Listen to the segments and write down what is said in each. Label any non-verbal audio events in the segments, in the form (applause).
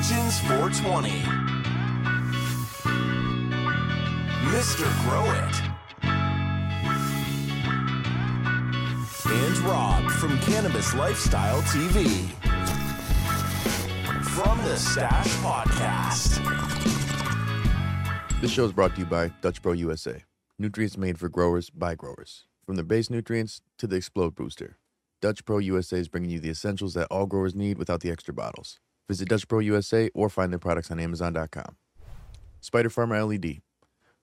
Pigeons 420. Mr. Grow It. And Rob from Cannabis Lifestyle TV. From the Stash Podcast. This show is brought to you by Dutch Pro USA. Nutrients made for growers by growers. From the base nutrients to the explode booster. Dutch Pro USA is bringing you the essentials that all growers need without the extra bottles. Visit Dutch Pro USA or find their products on Amazon.com. Spider Farmer LED,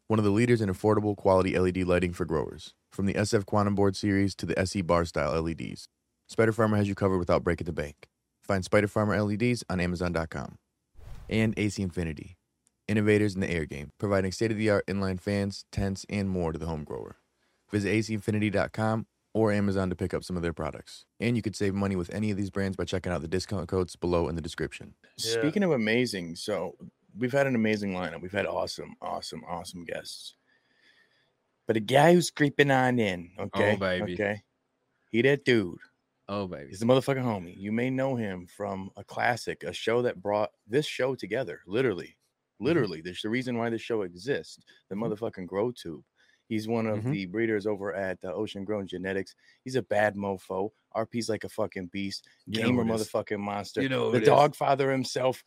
one of the leaders in affordable quality LED lighting for growers. From the SF Quantum Board series to the SE Bar style LEDs, Spider Farmer has you covered without breaking the bank. Find Spider Farmer LEDs on Amazon.com. And AC Infinity, innovators in the air game, providing state of the art inline fans, tents, and more to the home grower. Visit ACinfinity.com or Amazon to pick up some of their products. And you could save money with any of these brands by checking out the discount codes below in the description. Yeah. Speaking of amazing, so we've had an amazing lineup. We've had awesome, awesome, awesome guests. But a guy who's creeping on in, okay, oh, baby. okay, he that dude. Oh baby. He's the motherfucking homie. You may know him from a classic, a show that brought this show together. Literally, mm-hmm. literally. There's the reason why this show exists. The mm-hmm. motherfucking Grow Tube. He's one of Mhm. the breeders over at uh, Ocean Grown Genetics. He's a bad mofo. RP's like a fucking beast. You know Gamer who motherfucking monster. You know the it is. dog father himself.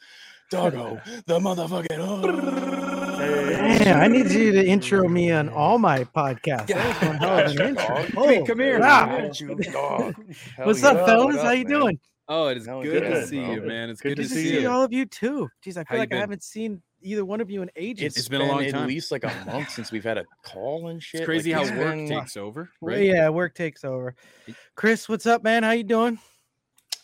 Doggo, (laughs) the motherfucking. Man, I need you to intro me on all my podcasts. That was one hell of an (laughs) intro. Dog. Oh, come here. wow. You, dog. (laughs) Hell What's yeah. up, fellas? What How you man? doing? Oh, it is Hell good to see bro. you, man. It's Good good, to to see see you. all of you too. Jeez, I feel you like I haven't seen either one of you in ages. It's been a long at time. At least like a month (laughs) since we've had a call and shit. It's crazy Like, how it's work been- takes over, right? Yeah, work takes over. Chris, what's up, man? How you doing?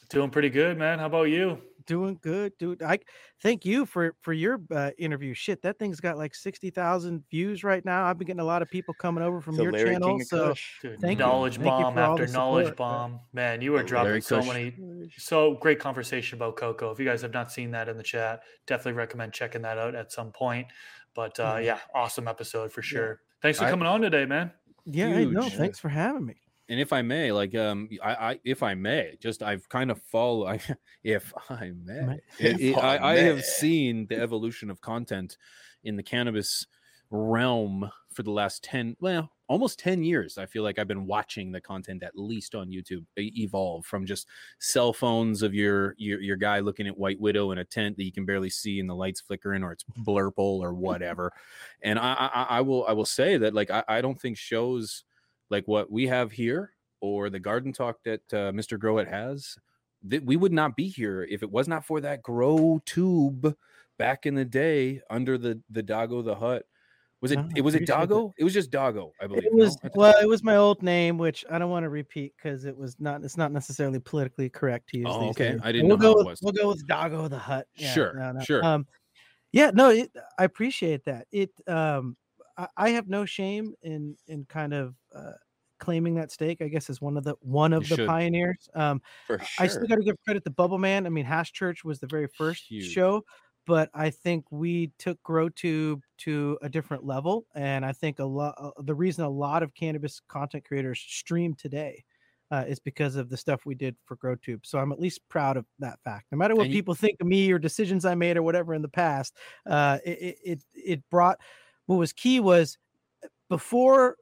Doing pretty good, man. How about you? Doing good, dude. I thank you for for your uh, interview. Shit, that thing's got like sixty thousand views right now. I've been getting a lot of people coming over from the your Larry channel. King So Kush. Dude, Thank knowledge you bomb for all after knowledge support. bomb. Man, you were Larry dropping so Kush. many so great conversation about Coco. If you guys have not seen that in the chat, definitely recommend checking that out at some point. But uh, Mhm. yeah, awesome episode for sure. Thanks for I- coming on today, man. yeah, I know. Huge. Thanks for having me. And if I may, like, um, I, I, if I may, just I've kind of follow. (laughs) I, if I may, it- If it- I, I I have seen the evolution of content in the cannabis realm for the last 10 well almost 10 years i feel like i've been watching the content at least on youtube evolve from just cell phones of your your, your guy looking at white widow in a tent that you can barely see and the lights flickering or it's blurple or (laughs) whatever and I, I i will i will say that like i, I don't think shows like what we have here or the garden talk that uh, mr growit has that we would not be here if it was not for that grow tube back in the day under the the doggo the hut was it No, I it was it appreciate that. doggo it was just doggo i believe It was th- well, it was my old name, which I don't want to repeat because it was not. It's not necessarily politically correct to use. Oh, okay. I didn't we'll know go it with, was. We'll go with Doggo the Hut. Yeah, Sure, no, no. sure. Um, yeah, no, it, I appreciate that. It. Um, I, I have no shame in in kind of uh, claiming that stake. I guess as one of the one of You the should. pioneers. Um, For sure. I still got to give credit to Bubble Man. I mean, Hash Church was the very first Huge. show, but I think we took GrowTube to a different level, and I think a lot. Uh, the reason a lot of cannabis content creators stream today uh, is because of the stuff we did for GrowTube. So I'm at least proud of that fact. No matter what you- people think of me or decisions I made or whatever in the past, uh, it it it brought. What was key was before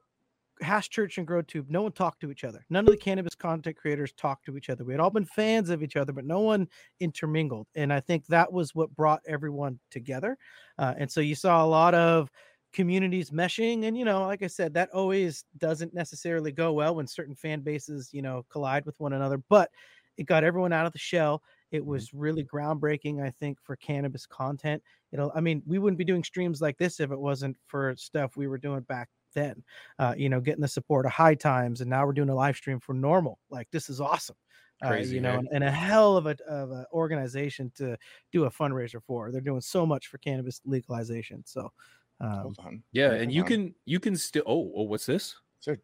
Hash Church and GrowTube, no one talked to each other. None of the cannabis content creators talked to each other. We had all been fans of each other, but no one intermingled. And I think that was what brought everyone together. Uh, and so you saw a lot of communities meshing. And, you know, like I said, that always doesn't necessarily go well when certain fan bases, you know, collide with one another, but it got everyone out of the shell. It was really groundbreaking, I think, for cannabis content. It'll, I mean, we wouldn't be doing streams like this if it wasn't for stuff we were doing back then. Uh, you know, getting the support of High Times, and now we're doing a live stream for NORML. Like this is awesome. Uh, you know, and, and a hell of a of an organization to do a fundraiser for. They're doing so much for cannabis legalization. So, um, Hold on. yeah and you on. can you can still oh, oh what's this just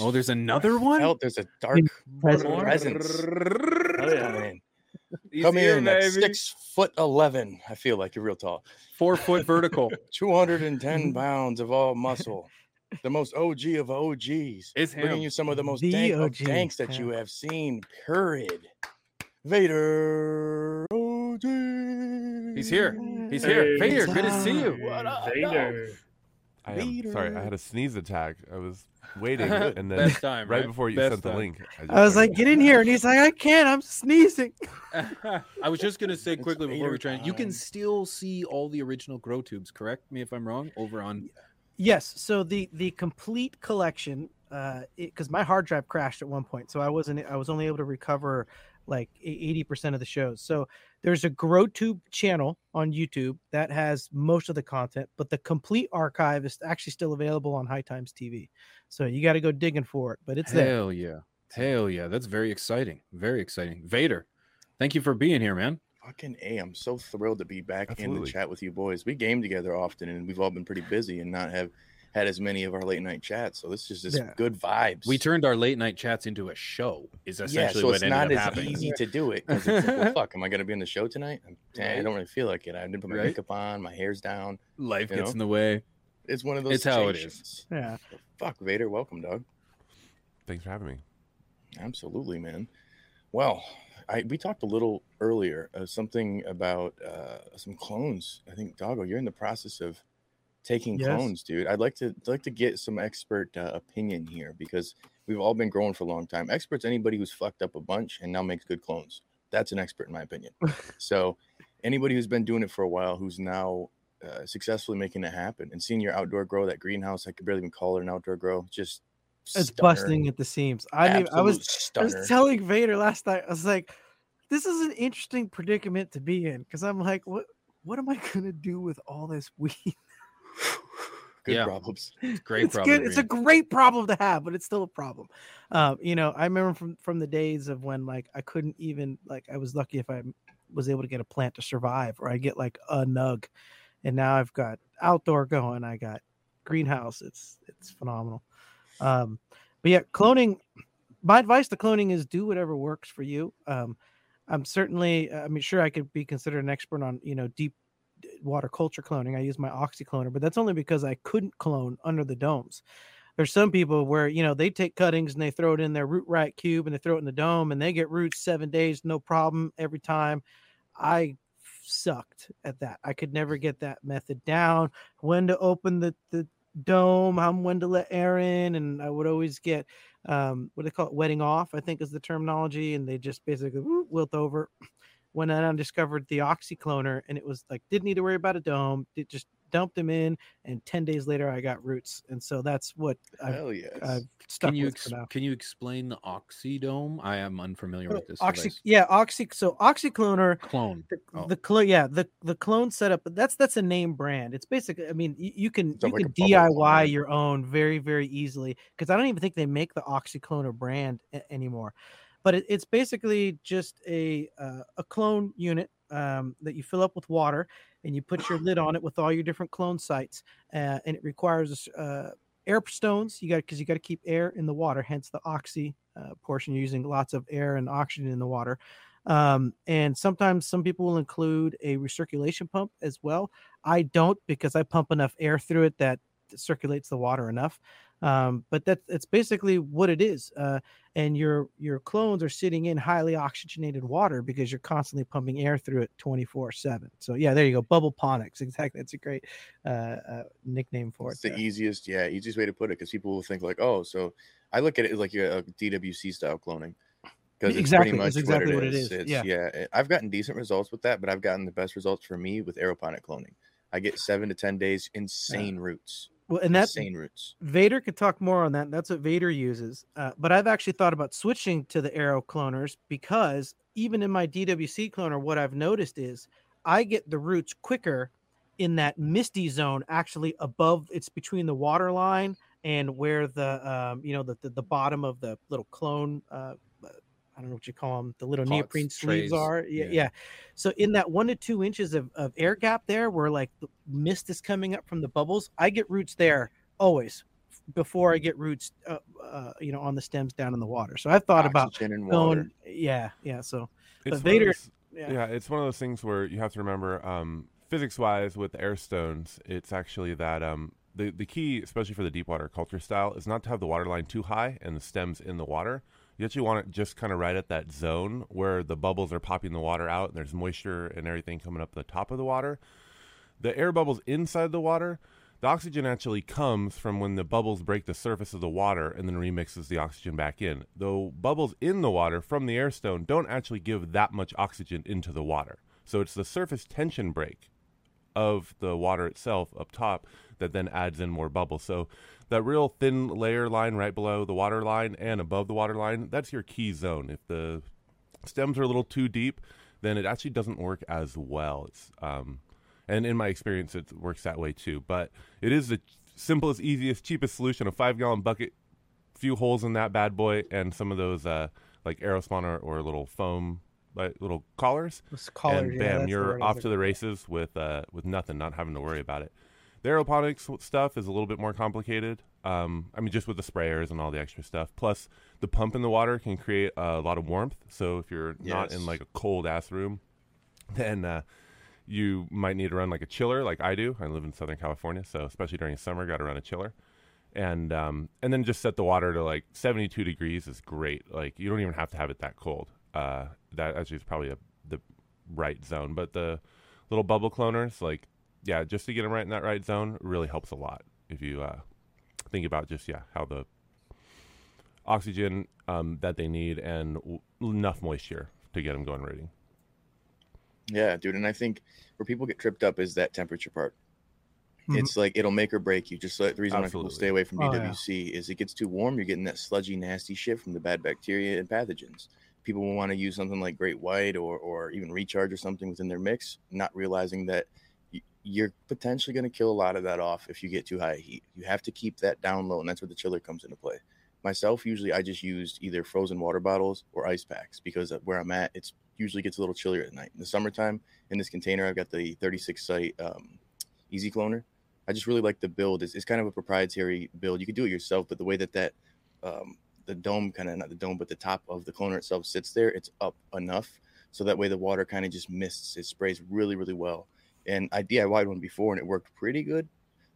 oh there's another one felt there's a dark present. presence Oh, yeah. coming in. He's Come here, in at six foot eleven. I feel like you're real tall. four foot vertical (laughs) 210 pounds of all muscle. The most OG of OGs. It's Bringing you some of the most The dank OG, danks that yeah. you have seen. Period. Vader OG. He's here. He's here. Vader, good to see you. What up, Vader. I am sorry. I had a sneeze attack. I was (laughs) waiting, and then Best time, right right? before you Best sent the time. link, just I was started- like, get in here. And he's like, I can't. I'm sneezing. (laughs) I was just gonna say It's quickly before we Vader try. You can still see all the original grow tubes. Correct me if I'm wrong. Over on. Yes. So the the complete collection, uh, because my hard drive crashed at one point, so I wasn't. I was only able to recover like eighty percent of the shows. So there's a GrowTube channel on YouTube that has most of the content, but the complete archive is actually still available on High Times TV. So you got to go digging for it, but it's there. Hell yeah. Hell yeah. That's very exciting. Very exciting. Vader, thank you for being here, man. Fucking A, I'm so thrilled to be back in the chat with you boys. We game together often and we've all been pretty busy and not have had as many of our late night chats. So this is just Yeah. good vibes. We turned our late night chats into a show. Is essentially yeah, essentially so what it's ended not up as happening. easy to do it because it's like, well, (laughs) fuck, am I gonna be in the show tonight? I'm, eh, I don't really feel like it. I didn't put my Right. makeup on, my hair's down. Life You gets know? in the way. It's one of those It's how it is. situations. Yeah. Fuck Vader, welcome, dog. Thanks for having me. Absolutely, man. Well, I we talked a little earlier of something about uh, some clones. I think Doggo, you're in the process of taking Yes. clones, dude. I'd like to I'd like to get some expert uh, opinion here because we've all been growing for a long time. Experts, anybody who's fucked up a bunch and now makes good clones. That's an expert in my opinion. (laughs) so, anybody who's been doing it for a while, who's now uh, successfully making it happen, and seeing your outdoor grow, that greenhouse, I could barely even call it an outdoor grow, just It's stunner. busting at the seams. I mean, I was Absolute I was telling Vader last night. I was like, "This is an interesting predicament to be in," because I'm like, "What? What am I gonna do with all this weed?" Good Yeah. problems. It's great (laughs) it's problem. good. It's a great problem to have, but it's still a problem. Um, you know, I remember from from the days of when like I couldn't even like I was lucky if I was able to get a plant to survive, or I get like a nug, and now I've got outdoor going. I got greenhouse. It's it's phenomenal. Um, but yeah, cloning. My advice to cloning is do whatever works for you. Um, I'm certainly, I mean, sure, I could be considered an expert on you know deep water culture cloning. I use my oxycloner, but that's only because I couldn't clone under the domes. There's some people where you know they take cuttings and they throw it in their root riot cube and they throw it in the dome and they get roots seven days, no problem every time. I sucked at that. I could never get that method down. When to open the the dome, how when to let air in, and I would always get um, what do they call it, wetting off, I think is the terminology, and they just basically wilt over. When I discovered the oxycloner, and it was like didn't need to worry about a dome, it just dumped them in, and ten days later I got roots, and so that's what I've, Hell yes. I've stuck Can you with ex- for now. can you explain the oxydome? I am unfamiliar with this. Oxy, device. yeah, oxy. So oxycloner Clone. the, Oh. the clone yeah the the clone setup but that's that's a name brand it's basically i mean you, you can It's you like can a clone, diy your own very very easily because i don't even think they make the oxycloner brand a- anymore but it, it's basically just a uh, a clone unit um, that you fill up with water and you put your lid on it with all your different clone sites uh, and it requires uh, air stones you got because you got to keep air in the water hence the oxy uh, portion you're using lots of air and oxygen in the water um, and sometimes some people will include a recirculation pump as well. I don't because I pump enough air through it that circulates the water enough. Um, but that's it's basically what it is. Uh, and your your clones are sitting in highly oxygenated water because you're constantly pumping air through it 24 7. So yeah, there you go. Bubble ponics. (laughs) Exactly. That's a great uh, uh, nickname for it. it's it. the easiest, yeah, easiest way to put it because people will think like, oh, so I look at it like a, a DWC style cloning because it's Exactly, pretty much that's exactly what what it it is. is, It's, yeah. yeah, eh, I've gotten decent results with that, but I've gotten the best results for me with aeroponic cloning. I get seven to ten days, insane roots, Well, and that's insane roots. Vader could talk more on that. That's what Vader uses. Uh, but I've actually thought about switching to the Aero cloners because even in my DWC cloner, what I've noticed is I get the roots quicker in that misty zone, actually above. It's between the water line and where the um, you know the, the the bottom of the little clone. Uh, I don't know what you call them. The little Pots, neoprene sleeves trays, are. Yeah, yeah. yeah. So in that one to two inches of, of air gap there, where like the mist is coming up from the bubbles, I get roots there always before I get roots, uh, uh, you know, on the stems down in the water. So I've thought about Oxygen and water. going, yeah, yeah. So It's But one of Vader- those- yeah, yeah, it's one of those things where you have to remember, um, physics-wise, with air stones, it's actually that um, the the key, especially for the deep water culture style, is not to have the water line too high and the stems in the water. You actually want it just kind of right at that zone where the bubbles are popping the water out and there's moisture and everything coming up the top of the water. The air bubbles inside the water, the oxygen actually comes from when the bubbles break the surface of the water and then remixes the oxygen back in. Though bubbles in the water from the air stone don't actually give that much oxygen into the water. So it's the surface tension break of the water itself up top that then adds in more bubbles. So that real thin layer line right below the water line and above the water line, that's your key zone. If the stems are a little too deep, then it actually doesn't work as well. It's um, and in my experience, it works that way too. But it is the simplest, easiest, cheapest solution: a five gallon bucket, few holes in that bad boy, and some of those uh, like Aerospon or, or little foam like little collars. Those collars, and bam, the you're word I was off to the races with uh, with nothing, not having to worry about it. The aeroponics stuff is a little bit more complicated. Um, I mean, just with the sprayers and all the extra stuff. Plus, the pump in the water can create a lot of warmth. So if you're not in like a cold ass room, (laughs) then uh, you might need to run like a chiller, like I do. I live in Southern California, so especially during summer, got to run a chiller. And um, and then just set the water to like 72 degrees is great. Like you don't even have to have it that cold. Uh, that actually is probably a, the right zone. But the little bubble cloners, like yeah, just to get them right in that right zone really helps a lot. If you uh, think about just yeah how the oxygen um, that they need and w- enough moisture to get them going ready. Yeah, dude. And I think where people get tripped up is that temperature part. Mhm. It's like it'll make or break you. Just like the reason why people Absolutely. stay away from Oh, yeah. Is it gets too warm. You're getting that sludgy, nasty shit from the bad bacteria and pathogens. People will want to use something like Great White or or even Recharge or something within their mix, not realizing that y- you're potentially going to kill a lot of that off if you get too high a heat. You have to keep that down low, and that's where the chiller comes into play. Myself, usually I just used either frozen water bottles or ice packs because where I'm at, it's usually gets a little chillier at night. In the summertime, in this container, I've got the 36 site um, Easy Cloner. I just really like the build. It's, it's kind of a proprietary build. You can do it yourself, but the way that that um, the dome kind of not the dome, but the top of the cloner itself sits there, it's up enough so that way the water kind of just mists. It sprays really, really well. And I DIY'd one before and it worked pretty good.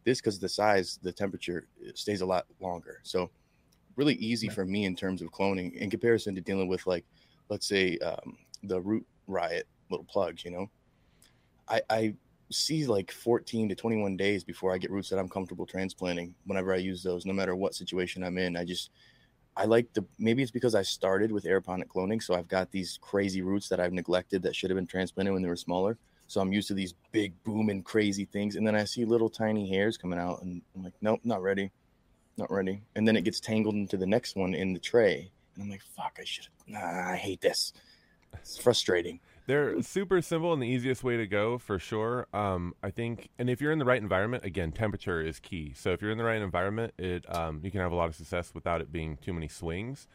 This because the size, the temperature stays a lot longer. So really easy for me in terms of cloning in comparison to dealing with like, let's say um, the root riot little plugs. You know, I, I see like 14 to 21 days before I get roots that I'm comfortable transplanting whenever I use those, no matter what situation I'm in. I just, I like the, maybe it's because I started with aeroponic cloning. So I've got these crazy roots that I've neglected that should have been transplanted when they were smaller. So I'm used to these big booming crazy things. And then I see little tiny hairs coming out and I'm like, nope, not ready. Not ready. And then it gets tangled into the next one in the tray. And I'm like, fuck, I should nah, I hate this. It's frustrating. They're super simple and the easiest way to go for sure. Um, I think, and if you're in the right environment, again, temperature is key. So if you're in the right environment, it um, you can have a lot of success without it being too many swings.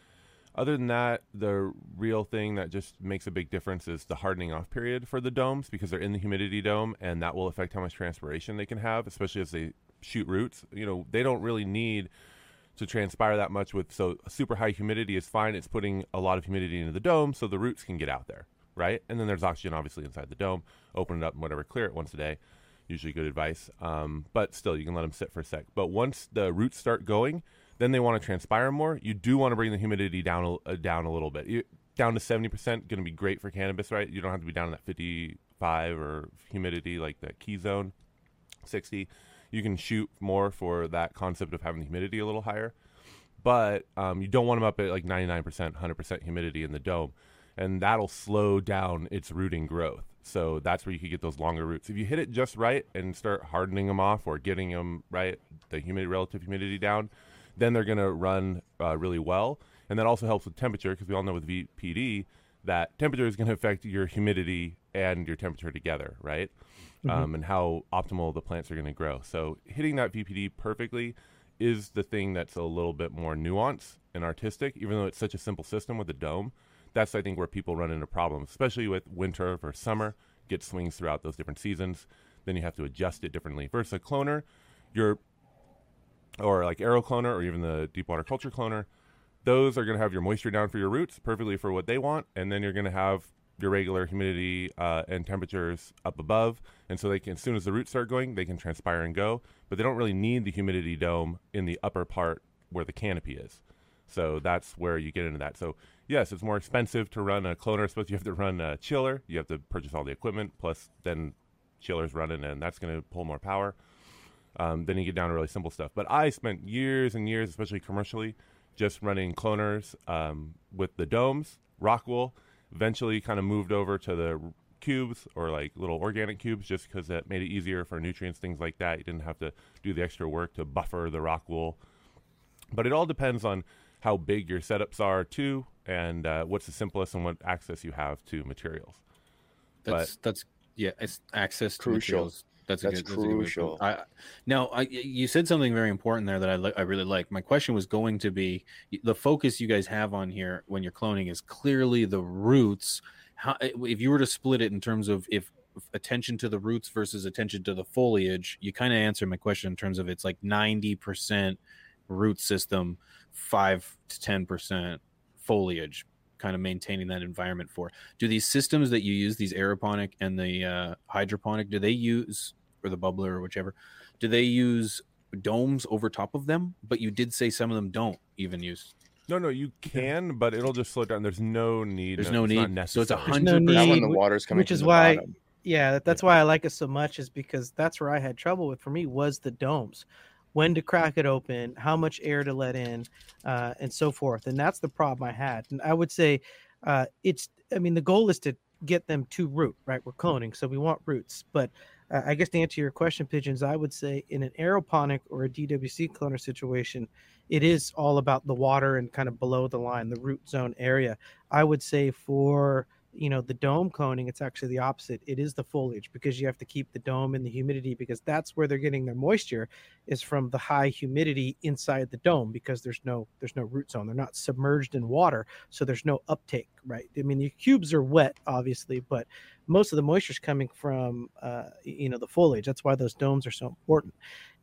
Other than that, the real thing that just makes a big difference is the hardening off period for the domes because they're in the humidity dome, and that will affect how much transpiration they can have, especially as they shoot roots. You know, they don't really need to transpire that much with so super high humidity is fine. It's putting a lot of humidity into the dome so the roots can get out there, right? And then there's oxygen obviously inside the dome. Open it up and whatever, clear it once a day. Usually good advice. Um, but still, you can let them sit for a sec. But once the roots start going, then they want to transpire more. You do want to bring the humidity down a, uh, down a little bit. You, down to seventy percent, going to be great for cannabis, right? You don't have to be down in that fifty-five or humidity like the key zone, sixty. You can shoot more for that concept of having the humidity a little higher, but um, you don't want them up at like ninety-nine percent, hundred percent humidity in the dome, and that'll slow down its rooting growth. So that's where you could get those longer roots. If you hit it just right and start hardening them off or getting them right, the humidity, relative humidity down, then they're going to run uh, really well. And that also helps with temperature because we all know with VPD that temperature is going to affect your humidity and your temperature together, right? Um, and how optimal the plants are going to grow. So hitting that VPD perfectly is the thing that's a little bit more nuanced and artistic, even though it's such a simple system with a dome. That's I think where people run into problems, especially with winter versus summer. Get swings throughout those different seasons. Then you have to adjust it differently. Versus a cloner, you're or like Aero Cloner or even the Deep Water Culture Cloner, those are going to have your moisture down for your roots perfectly for what they want, and then you're going to have your regular humidity uh, and temperatures up above, and so they can as soon as the roots start going, they can transpire and go, but they don't really need the humidity dome in the upper part where the canopy is. So that's where you get into that. So yes, it's more expensive to run a cloner. Suppose you have to run a chiller. You have to purchase all the equipment. Plus, then chiller's running, and that's going to pull more power. Um, then you get down to really simple stuff. But I spent years and years, especially commercially, just running cloners um, with the domes, rock wool. Eventually, kind of moved over to the cubes or like little organic cubes, just because that made it easier for nutrients, things like that. You didn't have to do the extra work to buffer the rock wool. But it all depends on how big your setups are too, and uh, what's the simplest and what access you have to materials. That's that's yeah, it's access to Crucial. materials. That's a That's good. That's crucial. put. I now, I you said something very important there that I li- I really like. My question was going to be the focus you guys have on here when you're cloning is clearly the roots. How eh, if you were to split it in terms of if attention to the roots versus attention to the foliage, you kind of answered my question in terms of it's like ninety percent root system, five to ten percent foliage kind of maintaining that environment for do these systems that you use these aeroponic and the uh, hydroponic do they use or the bubbler or whichever do they use domes over top of them but you did say some of them don't even use No, no, you can, but it'll just slow down. There's no need. There's no it's not need. So it's a hundred no percent when the wh- water's coming which is the why- bottom. Yeah, that- that's why I like it so much is because that's where I had trouble with for me was the domes. When to crack it open, how much air to let in, uh, and so forth. And that's the problem I had. And I would say uh, it's, I mean, the goal is to get them to root, right? We're cloning, so we want roots. But uh, I guess to answer your question, Pigeons, I would say in an aeroponic or a DWC cloner situation, it is all about the water and kind of below the line, the root zone area. I would say for you know the dome cloning it's actually the opposite. It is the foliage because you have to keep the dome in the humidity because that's where they're getting their moisture is from the high humidity inside the dome because there's no there's no root zone. They're not submerged in water so there's no uptake right? I mean the cubes are wet obviously but most of the moisture is coming from uh, you know the foliage that's why those domes are so important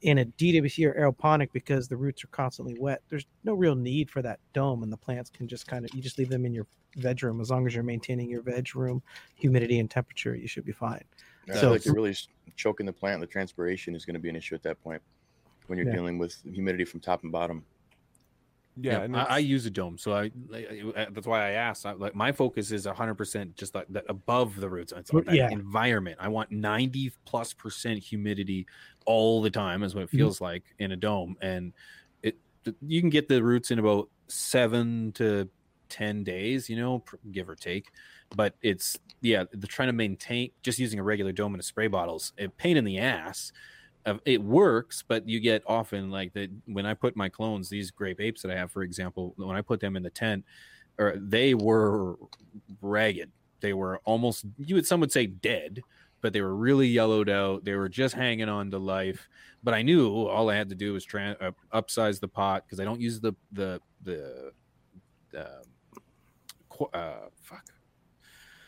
in a dwc or aeroponic because the roots are constantly wet there's no real need for that dome and the plants can just kind of you just leave them in your veg room as long as you're maintaining your veg room humidity and temperature you should be fine I So- feel like you're really choking the plant. The transpiration is going to be an issue at that point when you're Yeah. dealing with humidity from top and bottom. Yeah, and I, I use a dome so I, I that's why i asked I, like my focus is 100% just like that above the roots it's that yeah. environment i want 90 plus percent humidity all the time is what it Mhm. feels like in a dome and it you can get the roots in about seven to 10 days you know pr- give or take but it's yeah the trying to maintain just using a regular dome and a spray bottles a pain in the ass it works, but you get often like that when I put my clones, these grape apes that I have, for example, when I put them in the tent, or they were ragged. They were almost you would some would say dead, but they were really yellowed out. They were just hanging on to life. But I knew all I had to do was try uh, upsize the pot because I don't use the the the uh, uh, fuck.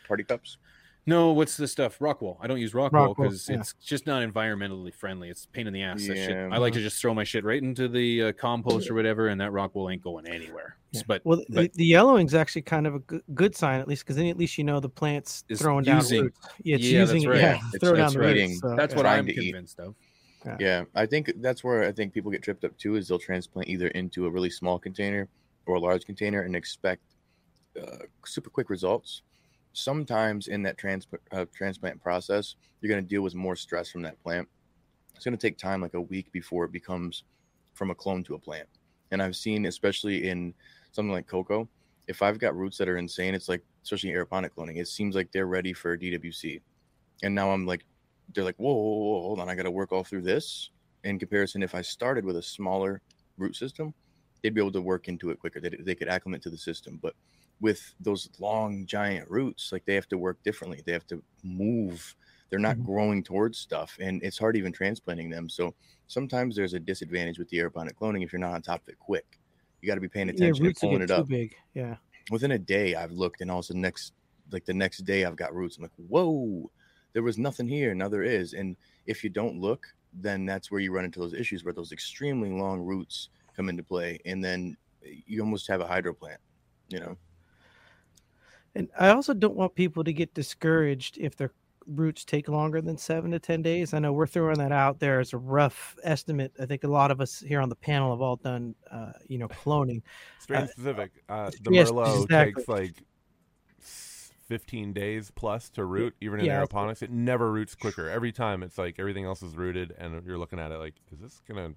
Party cups. No, what's the stuff? Rockwool. I don't use Rockwool Rockwool, because yeah. it's just not environmentally friendly. It's a pain in the ass. That shit. Yeah. I like to just throw my shit right into the uh, compost or whatever, and that Rockwool ain't going anywhere. Yeah. But well, the, but- the yellowing's actually kind of a good, good sign, at least, because then at least you know the plant's It's throwing down roots. Yeah, it's Yeah, that's using right. yeah, It's- throw down it's the roots. So, that's yeah. what I'm to eat. convinced of. Yeah, I think that's where I think people get tripped up too. Is they'll transplant either into a really small container or a large container and expect uh, super quick results. Sometimes in that trans- uh, transplant process, you're going to deal with more stress from that plant. It's going to take time, like a week, before it becomes from a clone to a plant. And I've seen, especially in something like coco, if I've got roots that are insane, it's like, especially aeroponic cloning, it seems like they're ready for DWC. And now I'm like, they're like, whoa, whoa, whoa hold on, I got to work all through this. In comparison, if I started with a smaller root system, they'd be able to work into it quicker. They, they could acclimate to the system. But with those long, giant roots, like they have to work differently. They have to move. They're not Mhm. growing towards stuff, and it's hard even transplanting them. So sometimes there's a disadvantage with the aeroponic cloning if you're not on top of it quick. You got to be paying attention and roots will pulling get it too up big. Yeah. within a day I've looked and also next like the next day I've got roots. I'm like, whoa, there was nothing here. Now there is. And if you don't look, then that's where you run into those issues where those extremely long roots come into play. And then you almost have a hydro plant, you know? And I also don't want people to get discouraged if they're roots take longer than seven to ten days. I know we're throwing that out there as a rough estimate. I think a lot of us here on the panel have all done, uh, you know, cloning. (laughs) Strain Uh, specific. Uh, the yes, Merlot exactly. takes like 15 days plus to root, even in Yeah. aeroponics. It never roots quicker. Every time it's like everything else is rooted, and you're looking at it like, is this gonna,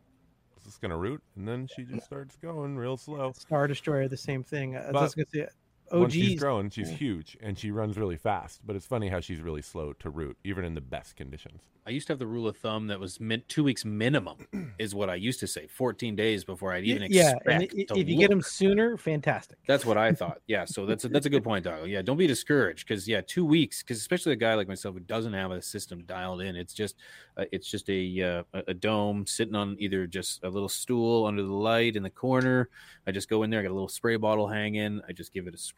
is this gonna root? And then she just starts going real slow. Star Destroyer, the same thing. I was But just gonna say, Once she's grown, she's huge and she runs really fast. But it's funny how she's really slow to root, even in the best conditions. I used to have the rule of thumb that was meant two weeks minimum, (clears throat) is what I used to say. 14 days before I'd even yeah, expect and i- to if you get them sooner, fantastic. That's what I thought. (laughs) Yeah, so that's a, that's a good point, Dog. Yeah, don't be discouraged because yeah, two weeks because especially a guy like myself who doesn't have a system dialed in, it's just uh, it's just a uh, a- a dome sitting on either just a little stool under the light in the corner. I just go in there, I got a little spray bottle hanging. I just give it a spray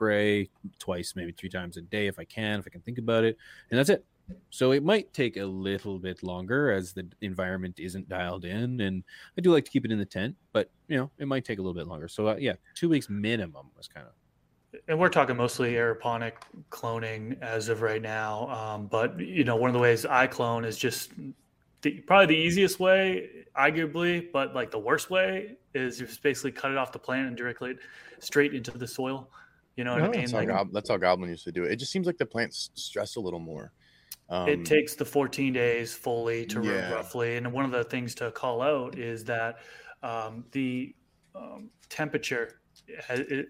twice, maybe three times a day if I can, if I can think about it, and that's it. So it might take a little bit longer as the environment isn't dialed in, and I do like to keep it in the tent, but you know it might take a little bit longer. So uh, yeah, two weeks minimum was kind of and we're talking mostly aeroponic cloning as of right now. Um, but you know, one of the ways I clone is just the, probably the easiest way, arguably, but like the worst way is you just basically cut it off the plant and directly straight into the soil. You know what Oh, I mean? That's how, Like, that's how Goblin used to do it. It just seems like the plants stress a little more. Um, it takes the 14 days fully to root roughly and one of the things to call out is that um, the um, temperature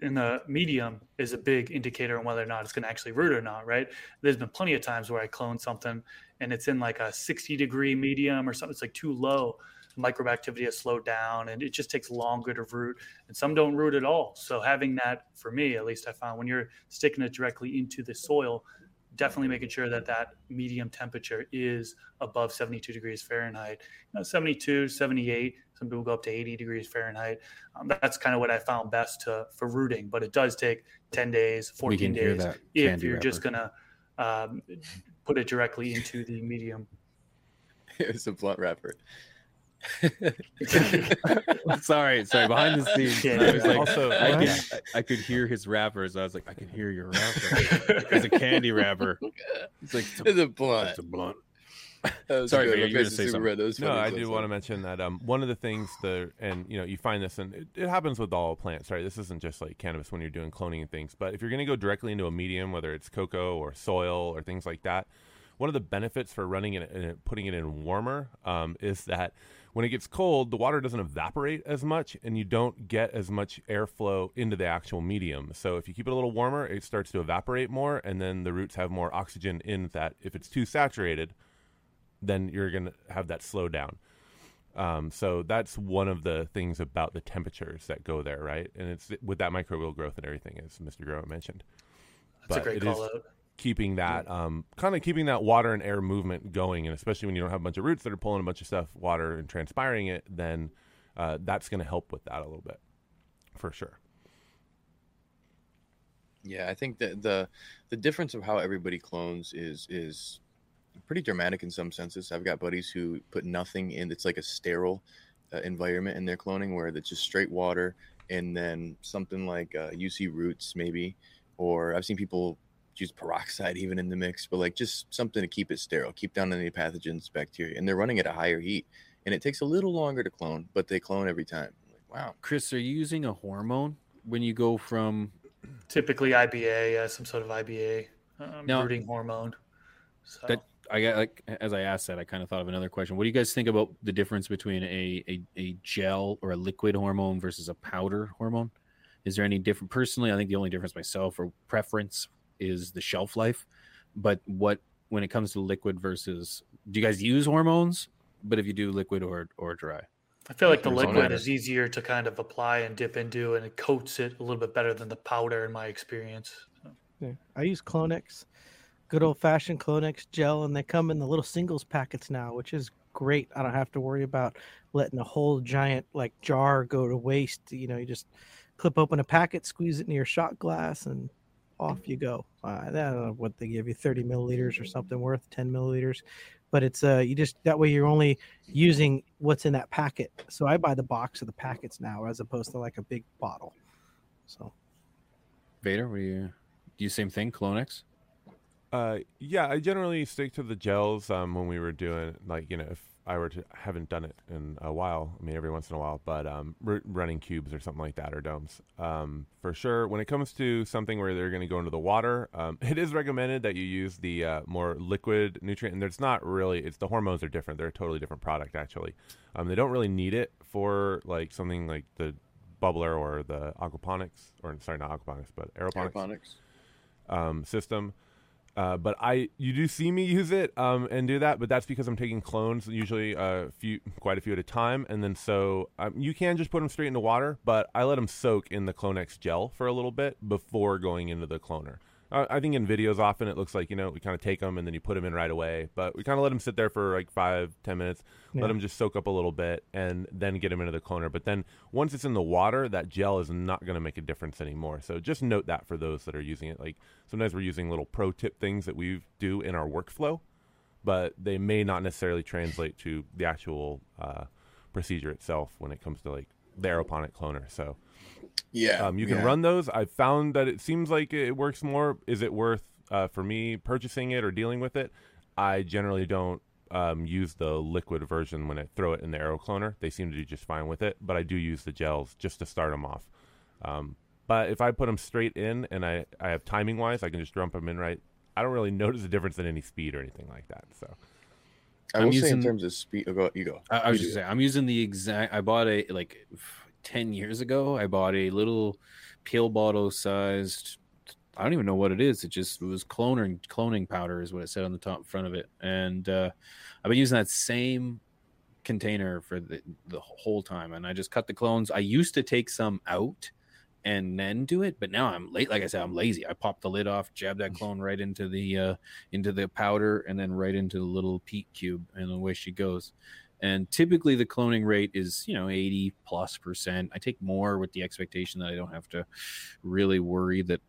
in the medium is a big indicator on whether or not it's going to actually root or not right there's been plenty of times where i clone something and it's in like a 60 degree medium or something it's like too low microactivity has slowed down and it just takes longer to root and some don't root at all so having that for me at least i found when you're sticking it directly into the soil definitely making sure that that medium temperature is above 72 degrees Fahrenheit. You know, 72, 78, some people go up to 80 degrees Fahrenheit. Um, that's kind of what I found best to, for rooting, but it does take 10 days, 14 days if you're just going to um, put it directly into the medium. (laughs) it was a blunt wrapper. (laughs) sorry, sorry. Behind the scenes, Yeah, I was like, also, I, could, I, I could hear his wrappers. I was like, I can hear your wrapper. It's a candy wrapper. It's like It's a blunt. it's a blunt. Sorry, good. Peter, you were gonna say something. red. No. I So do want to mention that um, one of the things the and you know you find this and it, it happens with all plants, right? This isn't just like cannabis when you're doing cloning and things, but if you're going to go directly into a medium, whether it's coco or soil or things like that, one of the benefits for running it and putting it in warmer um, is that when it gets cold, the water doesn't evaporate as much, and you don't get as much airflow into the actual medium. So if you keep it a little warmer, it starts to evaporate more, and then the roots have more oxygen in that. If it's too saturated, then you're going to have that slow down. Um, so that's one of the things about the temperatures that go there, right? And it's with that microbial growth and everything, as Mr. Grow mentioned. That's a great it is call out. Keeping that um, kind of keeping that water and air movement going, and especially when you don't have a bunch of roots that are pulling a bunch of stuff, water and transpiring it, then uh, that's going to help with that a little bit, for sure. Yeah, I think that the the difference of how everybody clones is is pretty dramatic in some senses. I've got buddies who put nothing in. It's like a sterile uh, environment in their cloning where it's just straight water and then something like uh, UC roots maybe, or I've seen people use peroxide even in the mix, but like just something to keep it sterile, keep down any pathogens, bacteria, and they're running at a higher heat, and it takes a little longer to clone, but they clone every time. Like, wow. Chris, are you using a hormone when you go from? (clears throat) Typically IBA, uh, some sort of IBA, um, Now- rooting hormone. So. That- I got like as I asked that, I kind of thought of another question. What do you guys think about the difference between a a, a gel or a liquid hormone versus a powder hormone? Is there any different? Personally, I think the only difference myself or preference is the shelf life. But what when it comes to liquid versus, do you guys use hormones? But if you do liquid or or dry, I feel like the There's liquid is easier to kind of apply and dip into, and it coats it a little bit better than the powder, in my experience. Yeah. I use Clonex, good old fashioned Clonex gel, and they come in the little singles packets now, which is great. I don't have to worry about letting a whole giant like jar go to waste. You know, you just clip open a packet, squeeze it in your shot glass, and off you go. Uh, I don't know what they give you, 30 milliliters or something worth, 10 milliliters. But it's uh, you just that way you're only using what's in that packet. So I buy the box of the packets now as opposed to like a big bottle. So Vader, what do you do? You same thing, Clonex? Uh, yeah, I generally stick to the gels um, when we were doing like you know if I were to haven't done it in a while. I mean every once in a while, but um, r- running cubes or something like that or domes um, for sure. When it comes to something where they're going to go into the water, um, (laughs) it is recommended that you use the uh, more liquid nutrient. And it's not really it's the hormones are different. They're a totally different product actually. Um, they don't really need it for like something like the bubbler or the aquaponics or sorry not aquaponics but aeroponics Aeroponics. um, system. Uh, but I, you do see me use it um, and do that, but that's because I'm taking clones, usually a few, quite a few at a time, and then so um, you can just put them straight into water, but I let them soak in the Clonex gel for a little bit before going into the cloner. Uh, I think in videos often it looks like you know we kind of take them and then you put them in right away, but we kind of let them sit there for like five, ten minutes, Yeah. let them just soak up a little bit, and then get them into the cloner. But then once it's in the water, that gel is not going to make a difference anymore. So just note that for those that are using it. Like sometimes we're using little pro tip things that we do in our workflow, but they may not necessarily translate to the actual uh, procedure itself when it comes to like the aeroponic cloner. So Yeah. um, you can yeah. run those. I've found that it seems like it works more. Is it worth uh, for me purchasing it or dealing with it? I generally don't um, use the liquid version when I throw it in the Aero Cloner. They seem to do just fine with it, but I do use the gels just to start them off. Um, but if I put them straight in and I, I have timing wise, I can just dump them in right. I don't really (laughs) notice a difference in any speed or anything like that. So I I'm will say in using- terms of speed. Oh, go, you go. I, I was just do. saying, I'm using the exact. I bought a like f- ten years ago. I bought a little pill bottle sized. I don't even know what it is. It just it was cloning cloning powder is what it said on the top front of it, and uh, I've been using that same container for the the whole time. And I just cut the clones. I used to take some out and then do it, but now I'm late. Like I said, I'm lazy. I pop the lid off, jab that clone right into the uh, into the powder, and then right into the little peat cube, and away she goes and typically the cloning rate is you know 80 plus percent i take more with the expectation that i don't have to really worry that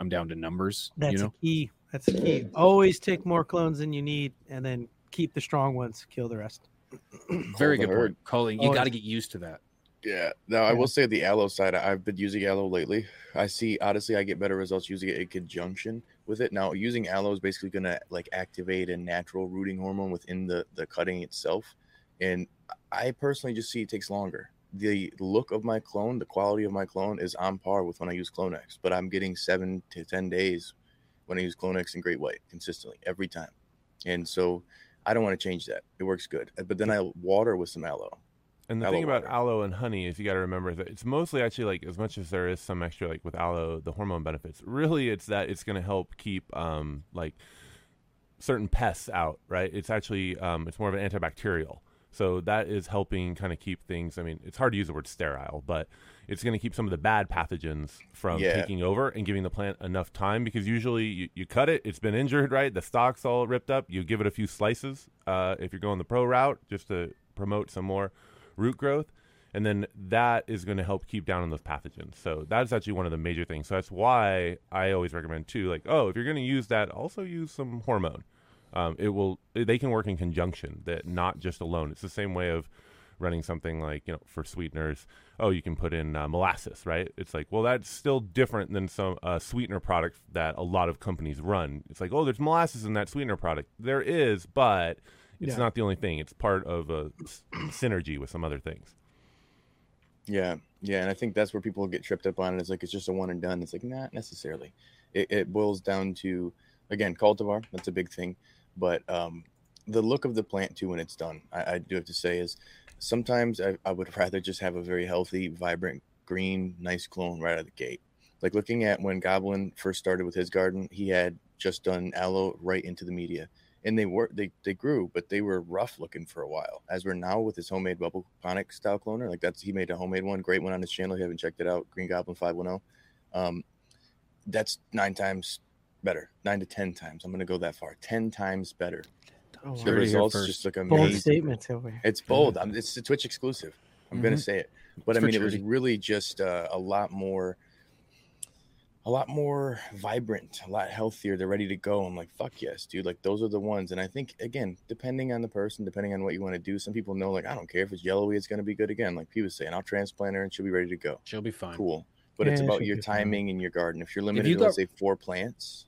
i'm down to numbers That's you know a key. That's a key. Always take more clones than you need, and then keep the strong ones. Kill the rest. Oh, very Hold good the point colin you got to get used to that Yeah. Now I will say the aloe side. I've been using aloe lately. I see honestly I get better results using it in conjunction with it. Now using aloe is basically gonna like activate a natural rooting hormone within the the cutting itself, and I personally just see it takes longer. The look of my clone, the quality of my clone is on par with when I use Clonex, but I'm getting seven to ten days when I use Clonex and Great White consistently every time, and so I don't want to change that. It works good, but then I water with some aloe. And the Aloe thing about water. aloe and honey is you got to remember that it's mostly actually like as much as there is some extra like with aloe the hormone benefits. Really, it's that it's going to help keep um like certain pests out. Right? It's actually um it's more of an antibacterial. So that is helping kind of keep things. I mean, it's hard to use the word sterile, but it's going to keep some of the bad pathogens from Yeah. taking over and giving the plant enough time because usually you, you cut it, it's been injured, right? The stalk's all ripped up. You give it a few slices uh, if you're going the pro route just to promote some more root growth. And then that is going to help keep down on those pathogens. So that's actually one of the major things. So that's why I always recommend too, like, oh, if you're going to use that, also use some hormone. Um, it will. They can work in conjunction. That not just alone. It's the same way of running something like you know for sweeteners. Oh, you can put in uh, molasses, right? It's like, well, that's still different than some uh, sweetener product that a lot of companies run. It's like, oh, there's molasses in that sweetener product. There is, but it's Yeah. not the only thing. It's part of a s- synergy with some other things. Yeah, yeah, and I think that's where people get tripped up on it. It's like it's just a one and done. It's like not necessarily. It, it boils down to again cultivar. That's a big thing, but um, the look of the plant too when it's done. I, I do have to say is sometimes I, I would (laughs) rather just have a very healthy, vibrant, green, nice clone right out of the gate. Like looking at when Goblin first started with his garden, he had just done aloe right into the media and they were they, they grew but they were rough looking for a while as we're now with his homemade bubble ponic style cloner like that's he made a homemade one great one on his channel if you haven't checked it out green goblin 510 um that's nine times better nine to ten times i'm gonna go that far ten times better Oh, the wow. Heard it here results first. just look Bold amazing statements over it's bold I'm, it's a twitch exclusive i'm gonna Mhm. say it but It's i mean it was really just uh, a lot more a lot more vibrant, a lot healthier. They're ready to go. I'm like, fuck yes, dude. Like those are the ones. And I think again, depending on the person, depending on what you want to do, some people know like I don't care if it's yellowy, it's gonna be good again. Like P was saying, I'll transplant her and she'll be ready to go. she'll be fine Cool. But it's about your timing and your garden. If you're limited you to let's got- say four plants,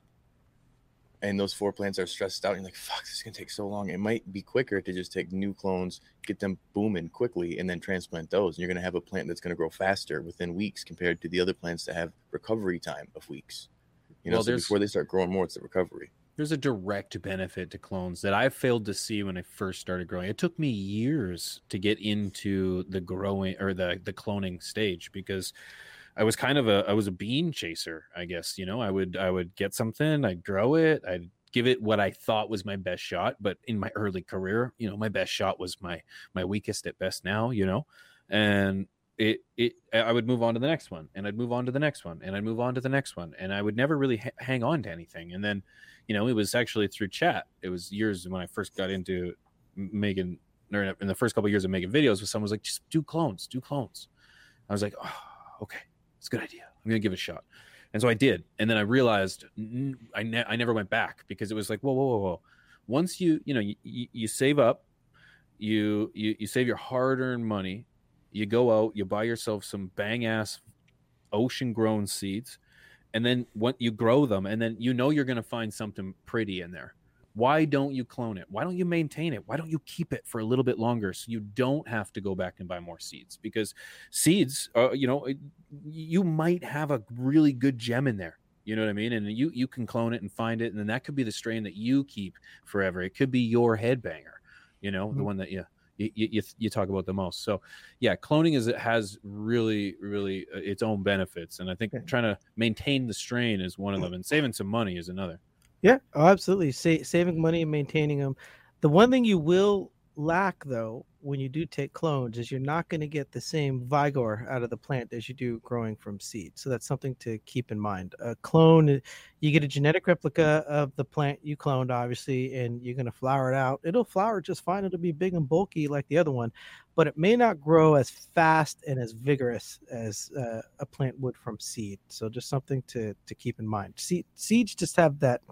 and those four plants are stressed out, you're like, fuck, this is gonna take so long. It might be quicker to just take new clones, get them booming quickly, and then transplant those. And you're gonna have a plant that's gonna grow faster within weeks compared to the other plants that have recovery time of weeks. You know, Well, so before they start growing more, it's the recovery. there's a direct benefit to clones that I failed to see when I first started growing. It took me years to get into the growing or the the cloning stage because I was kind of a I was a bean chaser, I guess. You know, I would I would get something, I'd grow it, I'd give it what I thought was my best shot. But in my early career, you know, my best shot was my my weakest at best now, you know. And it it I would move on to the next one and I'd move on to the next one and I'd move on to the next one and I would never really ha- hang on to anything. And then you know, it was actually through chat. It was years when I first got into making, in the first couple of years of making videos, with someone was like, just do clones, do clones. I was like, oh, okay, it's a good idea. I'm gonna give it a shot. And so I did, and then I realized I, ne- I never went back because it was like, whoa, whoa, whoa, whoa. Once you, you know, you, you, save up, you, you you save your hard-earned money, you go out, you buy yourself some bang ass ocean grown seeds and then what you grow them and then you know you're going to find something pretty in there why don't you clone it? Why don't you maintain it? Why don't you keep it for a little bit longer so you don't have to go back and buy more seeds? Because seeds uh, you know you might have a really good gem in there you know what i mean? And you you can clone it and find it and then that could be the strain that you keep forever. It could be your headbanger you know the Mhm. one that you you, you, you talk about the most. So yeah cloning is it has really really uh, its own benefits and i think Yeah. trying to maintain the strain is one of them and saving some money is another Yeah, oh, absolutely. Sa- saving money and maintaining them. The one thing you will lack, though, when you do take clones, is you're not going to get the same vigor out of the plant as you do growing from seed. So that's something to keep in mind. A clone, uh, you get a genetic replica of the plant you cloned, obviously, and you're going to flower it out. It'll flower just fine. It'll be big and bulky like the other one, but it may not grow as fast and as vigorous as uh, a plant would from seed. So just something to to keep in mind. Seed, seeds just have that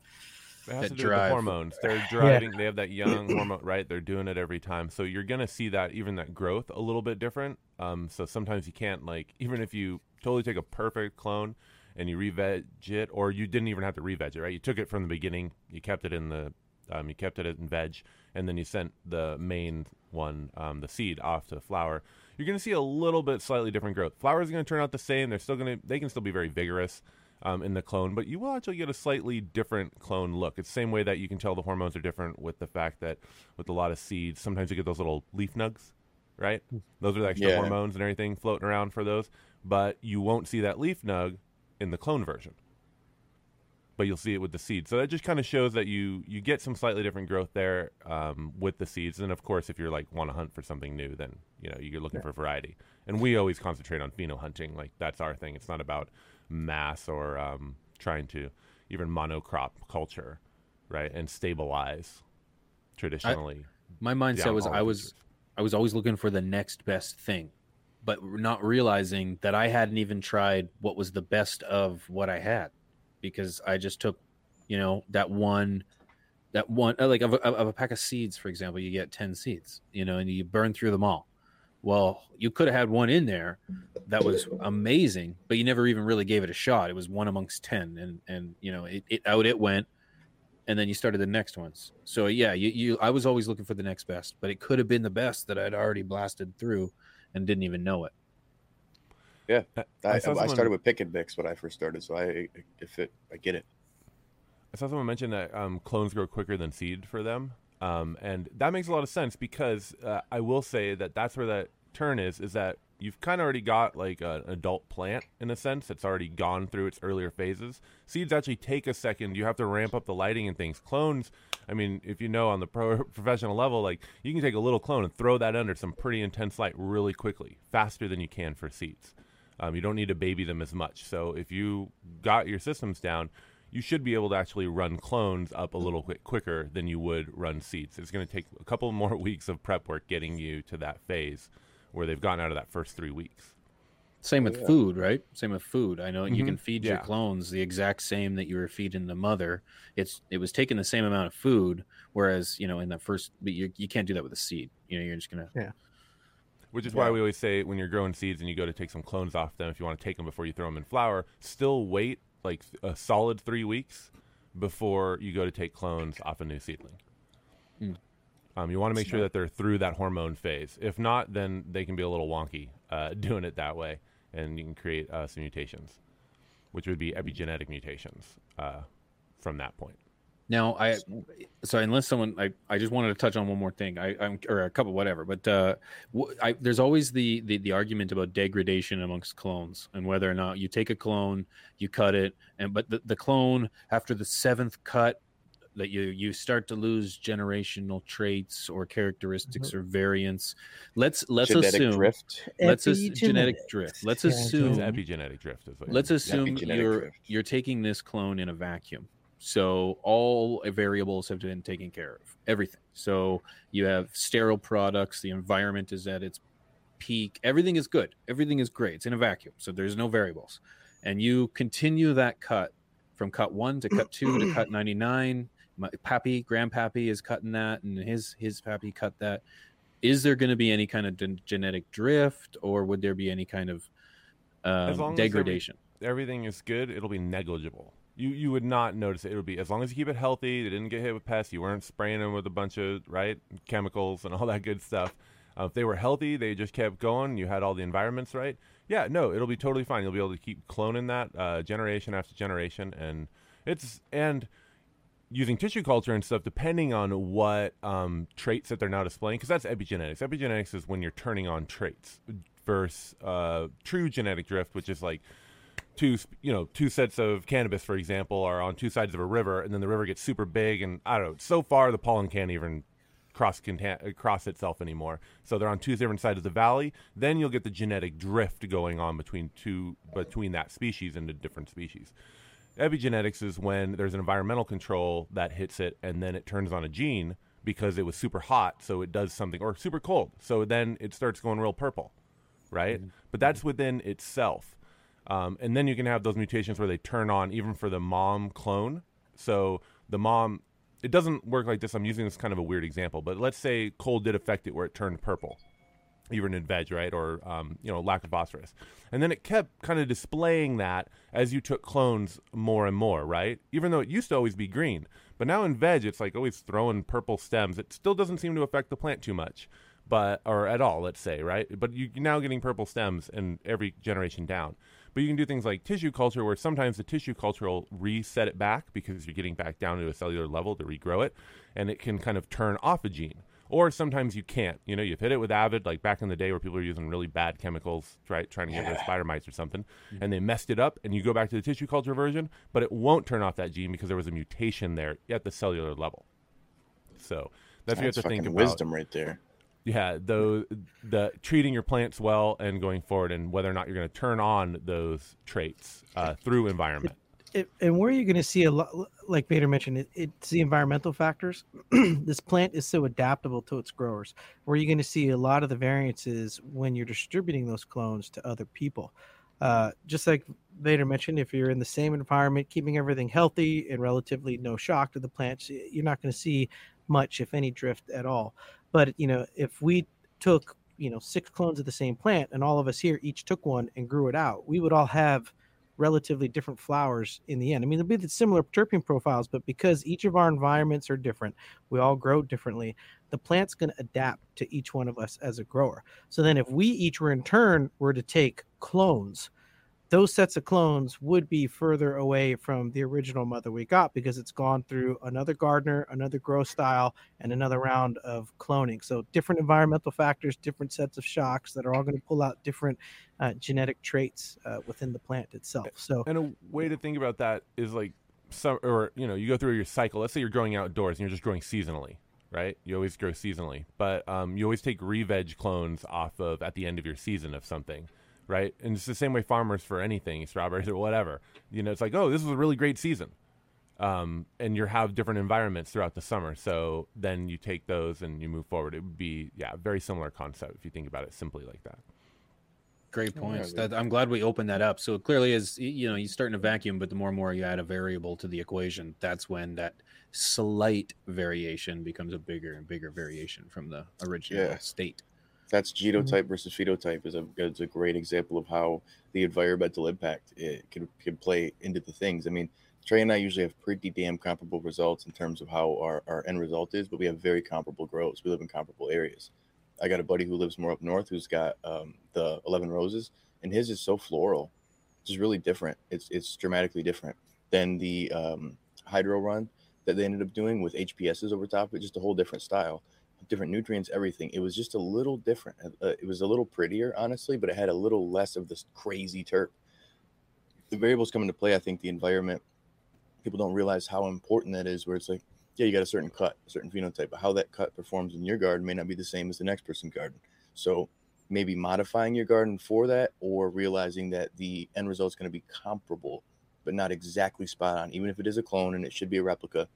It has to do with drive. the hormones. They're (sighs) driving. They have that young hormone, right? They're doing it every time. So you're gonna see that even that growth a little bit different. Um, so sometimes you can't like even if you totally take a perfect clone and you re-veg it, or you didn't even have to re-veg it, right? You took it from the beginning, you kept it in the, um, you kept it in veg, and then you sent the main one, um, the seed, off to flower. You're gonna see a little bit slightly different growth. Flowers are gonna turn out the same. They're still gonna, they can still be very vigorous um, in the clone, but you will actually get a slightly different clone look. It's the same way that you can tell the hormones are different with the fact that with a lot of seeds, sometimes you get those little leaf nugs, right? Those are the extra Yeah. hormones and everything floating around for those, but you won't see that leaf nug in the clone version. But you'll see it with the seeds. So that just kind of shows that you you get some slightly different growth there um, with the seeds. And of course, if you're like want to hunt for something new, then you know you're looking for variety. And we always concentrate on pheno hunting. Like that's our thing. It's not about mass or um, trying to even monocrop culture, right? And stabilize traditionally. my mindset was i was features. i was always looking for the next best thing but not realizing that i hadn't even tried what was the best of what i had because i just took you know that one that one uh, like of a, of a pack of seeds for example you get 10 seeds you know and you burn through them all well you could have had one in there that was amazing but you never even really gave it a shot. It was one amongst 10 and and you know it, it out it went and then you started the next ones. So yeah you, you i was always looking for the next best but it could have been the best that i'd already blasted through and didn't even know it. I, I, saw started with pick and mix when I first started, so I if it I get it. I saw someone mention that um, clones grow quicker than seed for them, um, and that makes a lot of sense because uh, I will say that that's where that turn is. Is that you've kind of already got like an adult plant in a sense that's already gone through its earlier phases. Seeds actually take a second. You have to ramp up the lighting and things. Clones, I mean, if you know on the pro- (laughs) professional level, like you can take a little clone and throw that under some pretty intense light really quickly, faster than you can for seeds. Um, you don't need to baby them as much. So if you got your systems down, you should be able to actually run clones up a little bit quicker than you would run seeds. It's going to take a couple (laughs) more weeks of prep work getting you to that phase where they've gotten out of that first three weeks. same with food right same with food i know you Mhm. can feed your clones the exact same that you were feeding the mother it's it was taking the same amount of food whereas you know in that first but you, you can't do that with a seed you know you're just gonna yeah. Which is why we always say when you're growing seeds and you go to take some clones off them, if you want to take them before you throw them in flower, still wait like a solid three weeks before you go to take clones off a new seedling. Hmm. Um, you want to make sure that they're through that hormone phase. If not, then they can be a little wonky uh, (laughs) doing it that way, and you can create uh, some mutations, which would be epigenetic mutations uh, from that point. Now, I so unless someone, I, I just wanted to touch on one more thing. I, I'm or a couple, whatever. But uh, I, there's always the, the the argument about degradation amongst clones and whether or not you take a clone, you cut it, and but the, the clone after the seventh cut, that you you start to lose generational traits or characteristics or variants. Let's let's Genetic assume drift. let's as, genetic drift. Let's Yeah, assume epigenetic drift. Is let's assume epigenetic you're drift. you're taking this clone in a vacuum so all variables have been taken care of everything. So you have sterile products the environment is at its peak everything is good everything is great it's in a vacuum so there's no variables. And you continue that cut from cut one to cut two to cut 99 my pappy grandpappy is cutting that and his his pappy cut that. Is there going to be any kind of gen- genetic drift or would there be any kind of um, as every- degradation? everything is good, it'll be negligible. You you would not notice it. It would be as long as you keep it healthy. They didn't get hit with pests. You weren't spraying them with a bunch of right chemicals and (laughs) all that good stuff. Uh, if they were healthy, they just kept going. You had all the environments right. Yeah, no, it'll be totally fine. You'll be able to keep cloning that uh, generation after generation, and it's and using tissue culture and stuff, depending on what um, traits that they're now displaying, because that's epigenetics. Epigenetics is when you're turning on traits versus uh, true genetic drift, which is like two you know two sets of cannabis for example are on two sides of a river and then the river gets super big and i don't know so far the pollen can't even cross conta- uh, cross itself anymore. So they're on two different sides of the valley. Then you'll get the genetic drift going on between two between that species and the different species. Epigenetics is when there's an environmental control that hits it and then it turns on a gene because it was super hot so it does something or super cold so then it starts going real purple right? But that's within itself um, and then you can have those mutations where they turn on even for the mom clone. So the mom, it doesn't work like this. I'm using this kind of a weird example, but let's say cold did affect it where it turned purple, even in veg, right? Or, um, you know, lack of phosphorus. And then it kept kind of displaying that as you took clones more and more, right? Even though it used to always be green. But now in veg, it's like always throwing purple stems. It still doesn't seem to affect the plant too much, but, or at all, let's say, right? But you're now getting purple stems in every generation down. But you can do things like tissue culture, where sometimes the tissue culture will reset it back because you're getting back down to a cellular level to regrow it, and it can kind of turn off a gene. Or sometimes you can't. You know, you've hit it with Avid, like back in the day where people were using really bad chemicals, right, trying to get rid of spider mites or something, mm-hmm. and they messed it up, and you go back to the tissue culture version, but it won't turn off that gene because there was a mutation there at the cellular level. So that's, what you have That's to think about. wisdom right there. Yeah, the the treating your plants well and going forward, and whether or not you're going to turn on those traits uh, through environment. it, and where you're going to see a lot, like Vader mentioned, it, it's the environmental factors. (clears throat) this plant is so adaptable to its growers. Where you're going to see a lot of the variances when you're distributing those clones to other people. Uh, just like Vader mentioned, if you're in the same environment, keeping everything healthy and relatively no shock to the plants, you're not going to see much, if any, drift at all. But you know, if we took you know six clones of the same plant and all of us here each took one and grew it out, we would all have relatively different flowers in the end. I mean, there'll be similar terpene profiles, but because each of our environments are different, we all grow differently. The plant's going to adapt to each one of us as a grower. So then, if we each were in turn were to take clones, those sets of clones would be further away from the original mother we got because it's gone through another gardener, another grow style, and another round of cloning. So different environmental factors, different sets of shocks that are all going to pull out different uh, genetic traits uh, within the plant itself. So And a way to think about that is like some, or you know, you go through your cycle. Let's say you're growing outdoors and you're just growing seasonally, right? You always grow seasonally, but um, you always take re-veg clones off of at the end of your season of something. Right, and it's the same way farmers for anything, strawberries or whatever. You know, it's like, oh, this is a really great season, um, and you have different environments throughout the summer. So then you take those and you move forward. It would be yeah, very similar concept if you think about it simply like that. Great Yeah, points. That I'm glad we opened that up. So it clearly is you know you start in a vacuum, but the more and more you add a variable to the equation, that's when that slight variation becomes a bigger and bigger variation from the original Yeah. state. That's genotype versus phenotype is a is a great example of how the environmental impact it can can play into the things. I mean, Trey and I usually have pretty damn comparable results in terms of how our, our end result is, but we have very comparable grows. We live in comparable areas. I got a buddy who lives more up north who's got um, the 11 roses, and his is so floral. It's just really different. It's it's dramatically different than the um, hydro run that they ended up doing with HPSs over top it, just a whole different style, different nutrients, everything. It was just a little different. Uh, it was a little prettier, honestly, but it had a little less of this crazy terp. The variables come into play. I think the environment, people don't realize how important that is, where it's like, yeah, you got a certain cut, a certain phenotype, but how that cut performs in your garden may not be the same as the next person's garden. So maybe modifying your garden for that or realizing that the end result is going to be comparable but not exactly spot on even if it is a clone and it should be a replica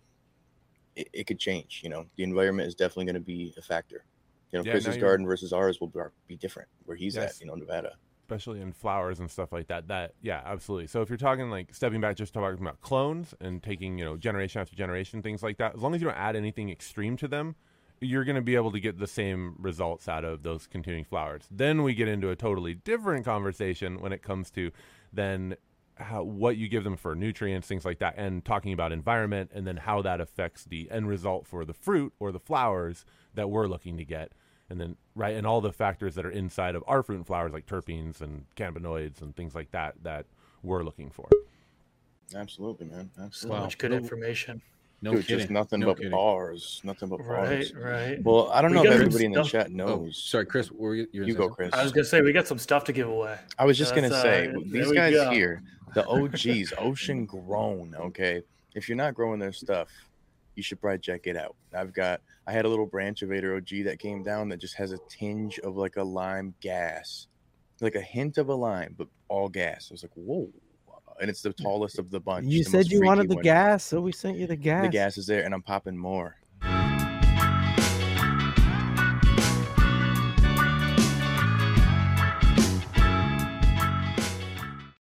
it, it could change you know the environment is definitely going to be a factor you know Yeah, chris's garden versus ours will be- different where he's Yes. at you know nevada especially in flowers and stuff like that. That yeah, absolutely. So if you're talking like stepping back, just talking about clones and taking you know generation after generation, things like that. As long as you don't add anything extreme to them, you're going to be able to get the same results out of those continuing flowers. Then we get into a totally different conversation when it comes to then how what you give them for nutrients, things like that, and talking about environment and then how that affects the end result for the fruit or the flowers that we're looking to get. And then right, and all the factors that are inside of our fruit and flowers, like terpenes and cannabinoids and things like that, that we're looking for. absolutely man So absolutely much good information. No Dude, kidding. just nothing No but kidding. bars nothing but bars right. right. well i don't We know if got everybody in the stuff- chat Oh, knows sorry, Chris. Were you, you you go chris I was gonna say we got some stuff to give away. I was just That's, gonna uh, say there these guys go. here, the OGs, (laughs) Ocean Grown. Okay, if you're not growing their stuff, you should probably check it out. I've got, I had a little branch of Vader OG that came down that just has a tinge of like a lime gas, like a hint of a lime, but all gas. I was like, whoa, and it's the tallest of the bunch. You said you wanted the one. gas, so we sent you the gas. The gas is there, and I'm popping more.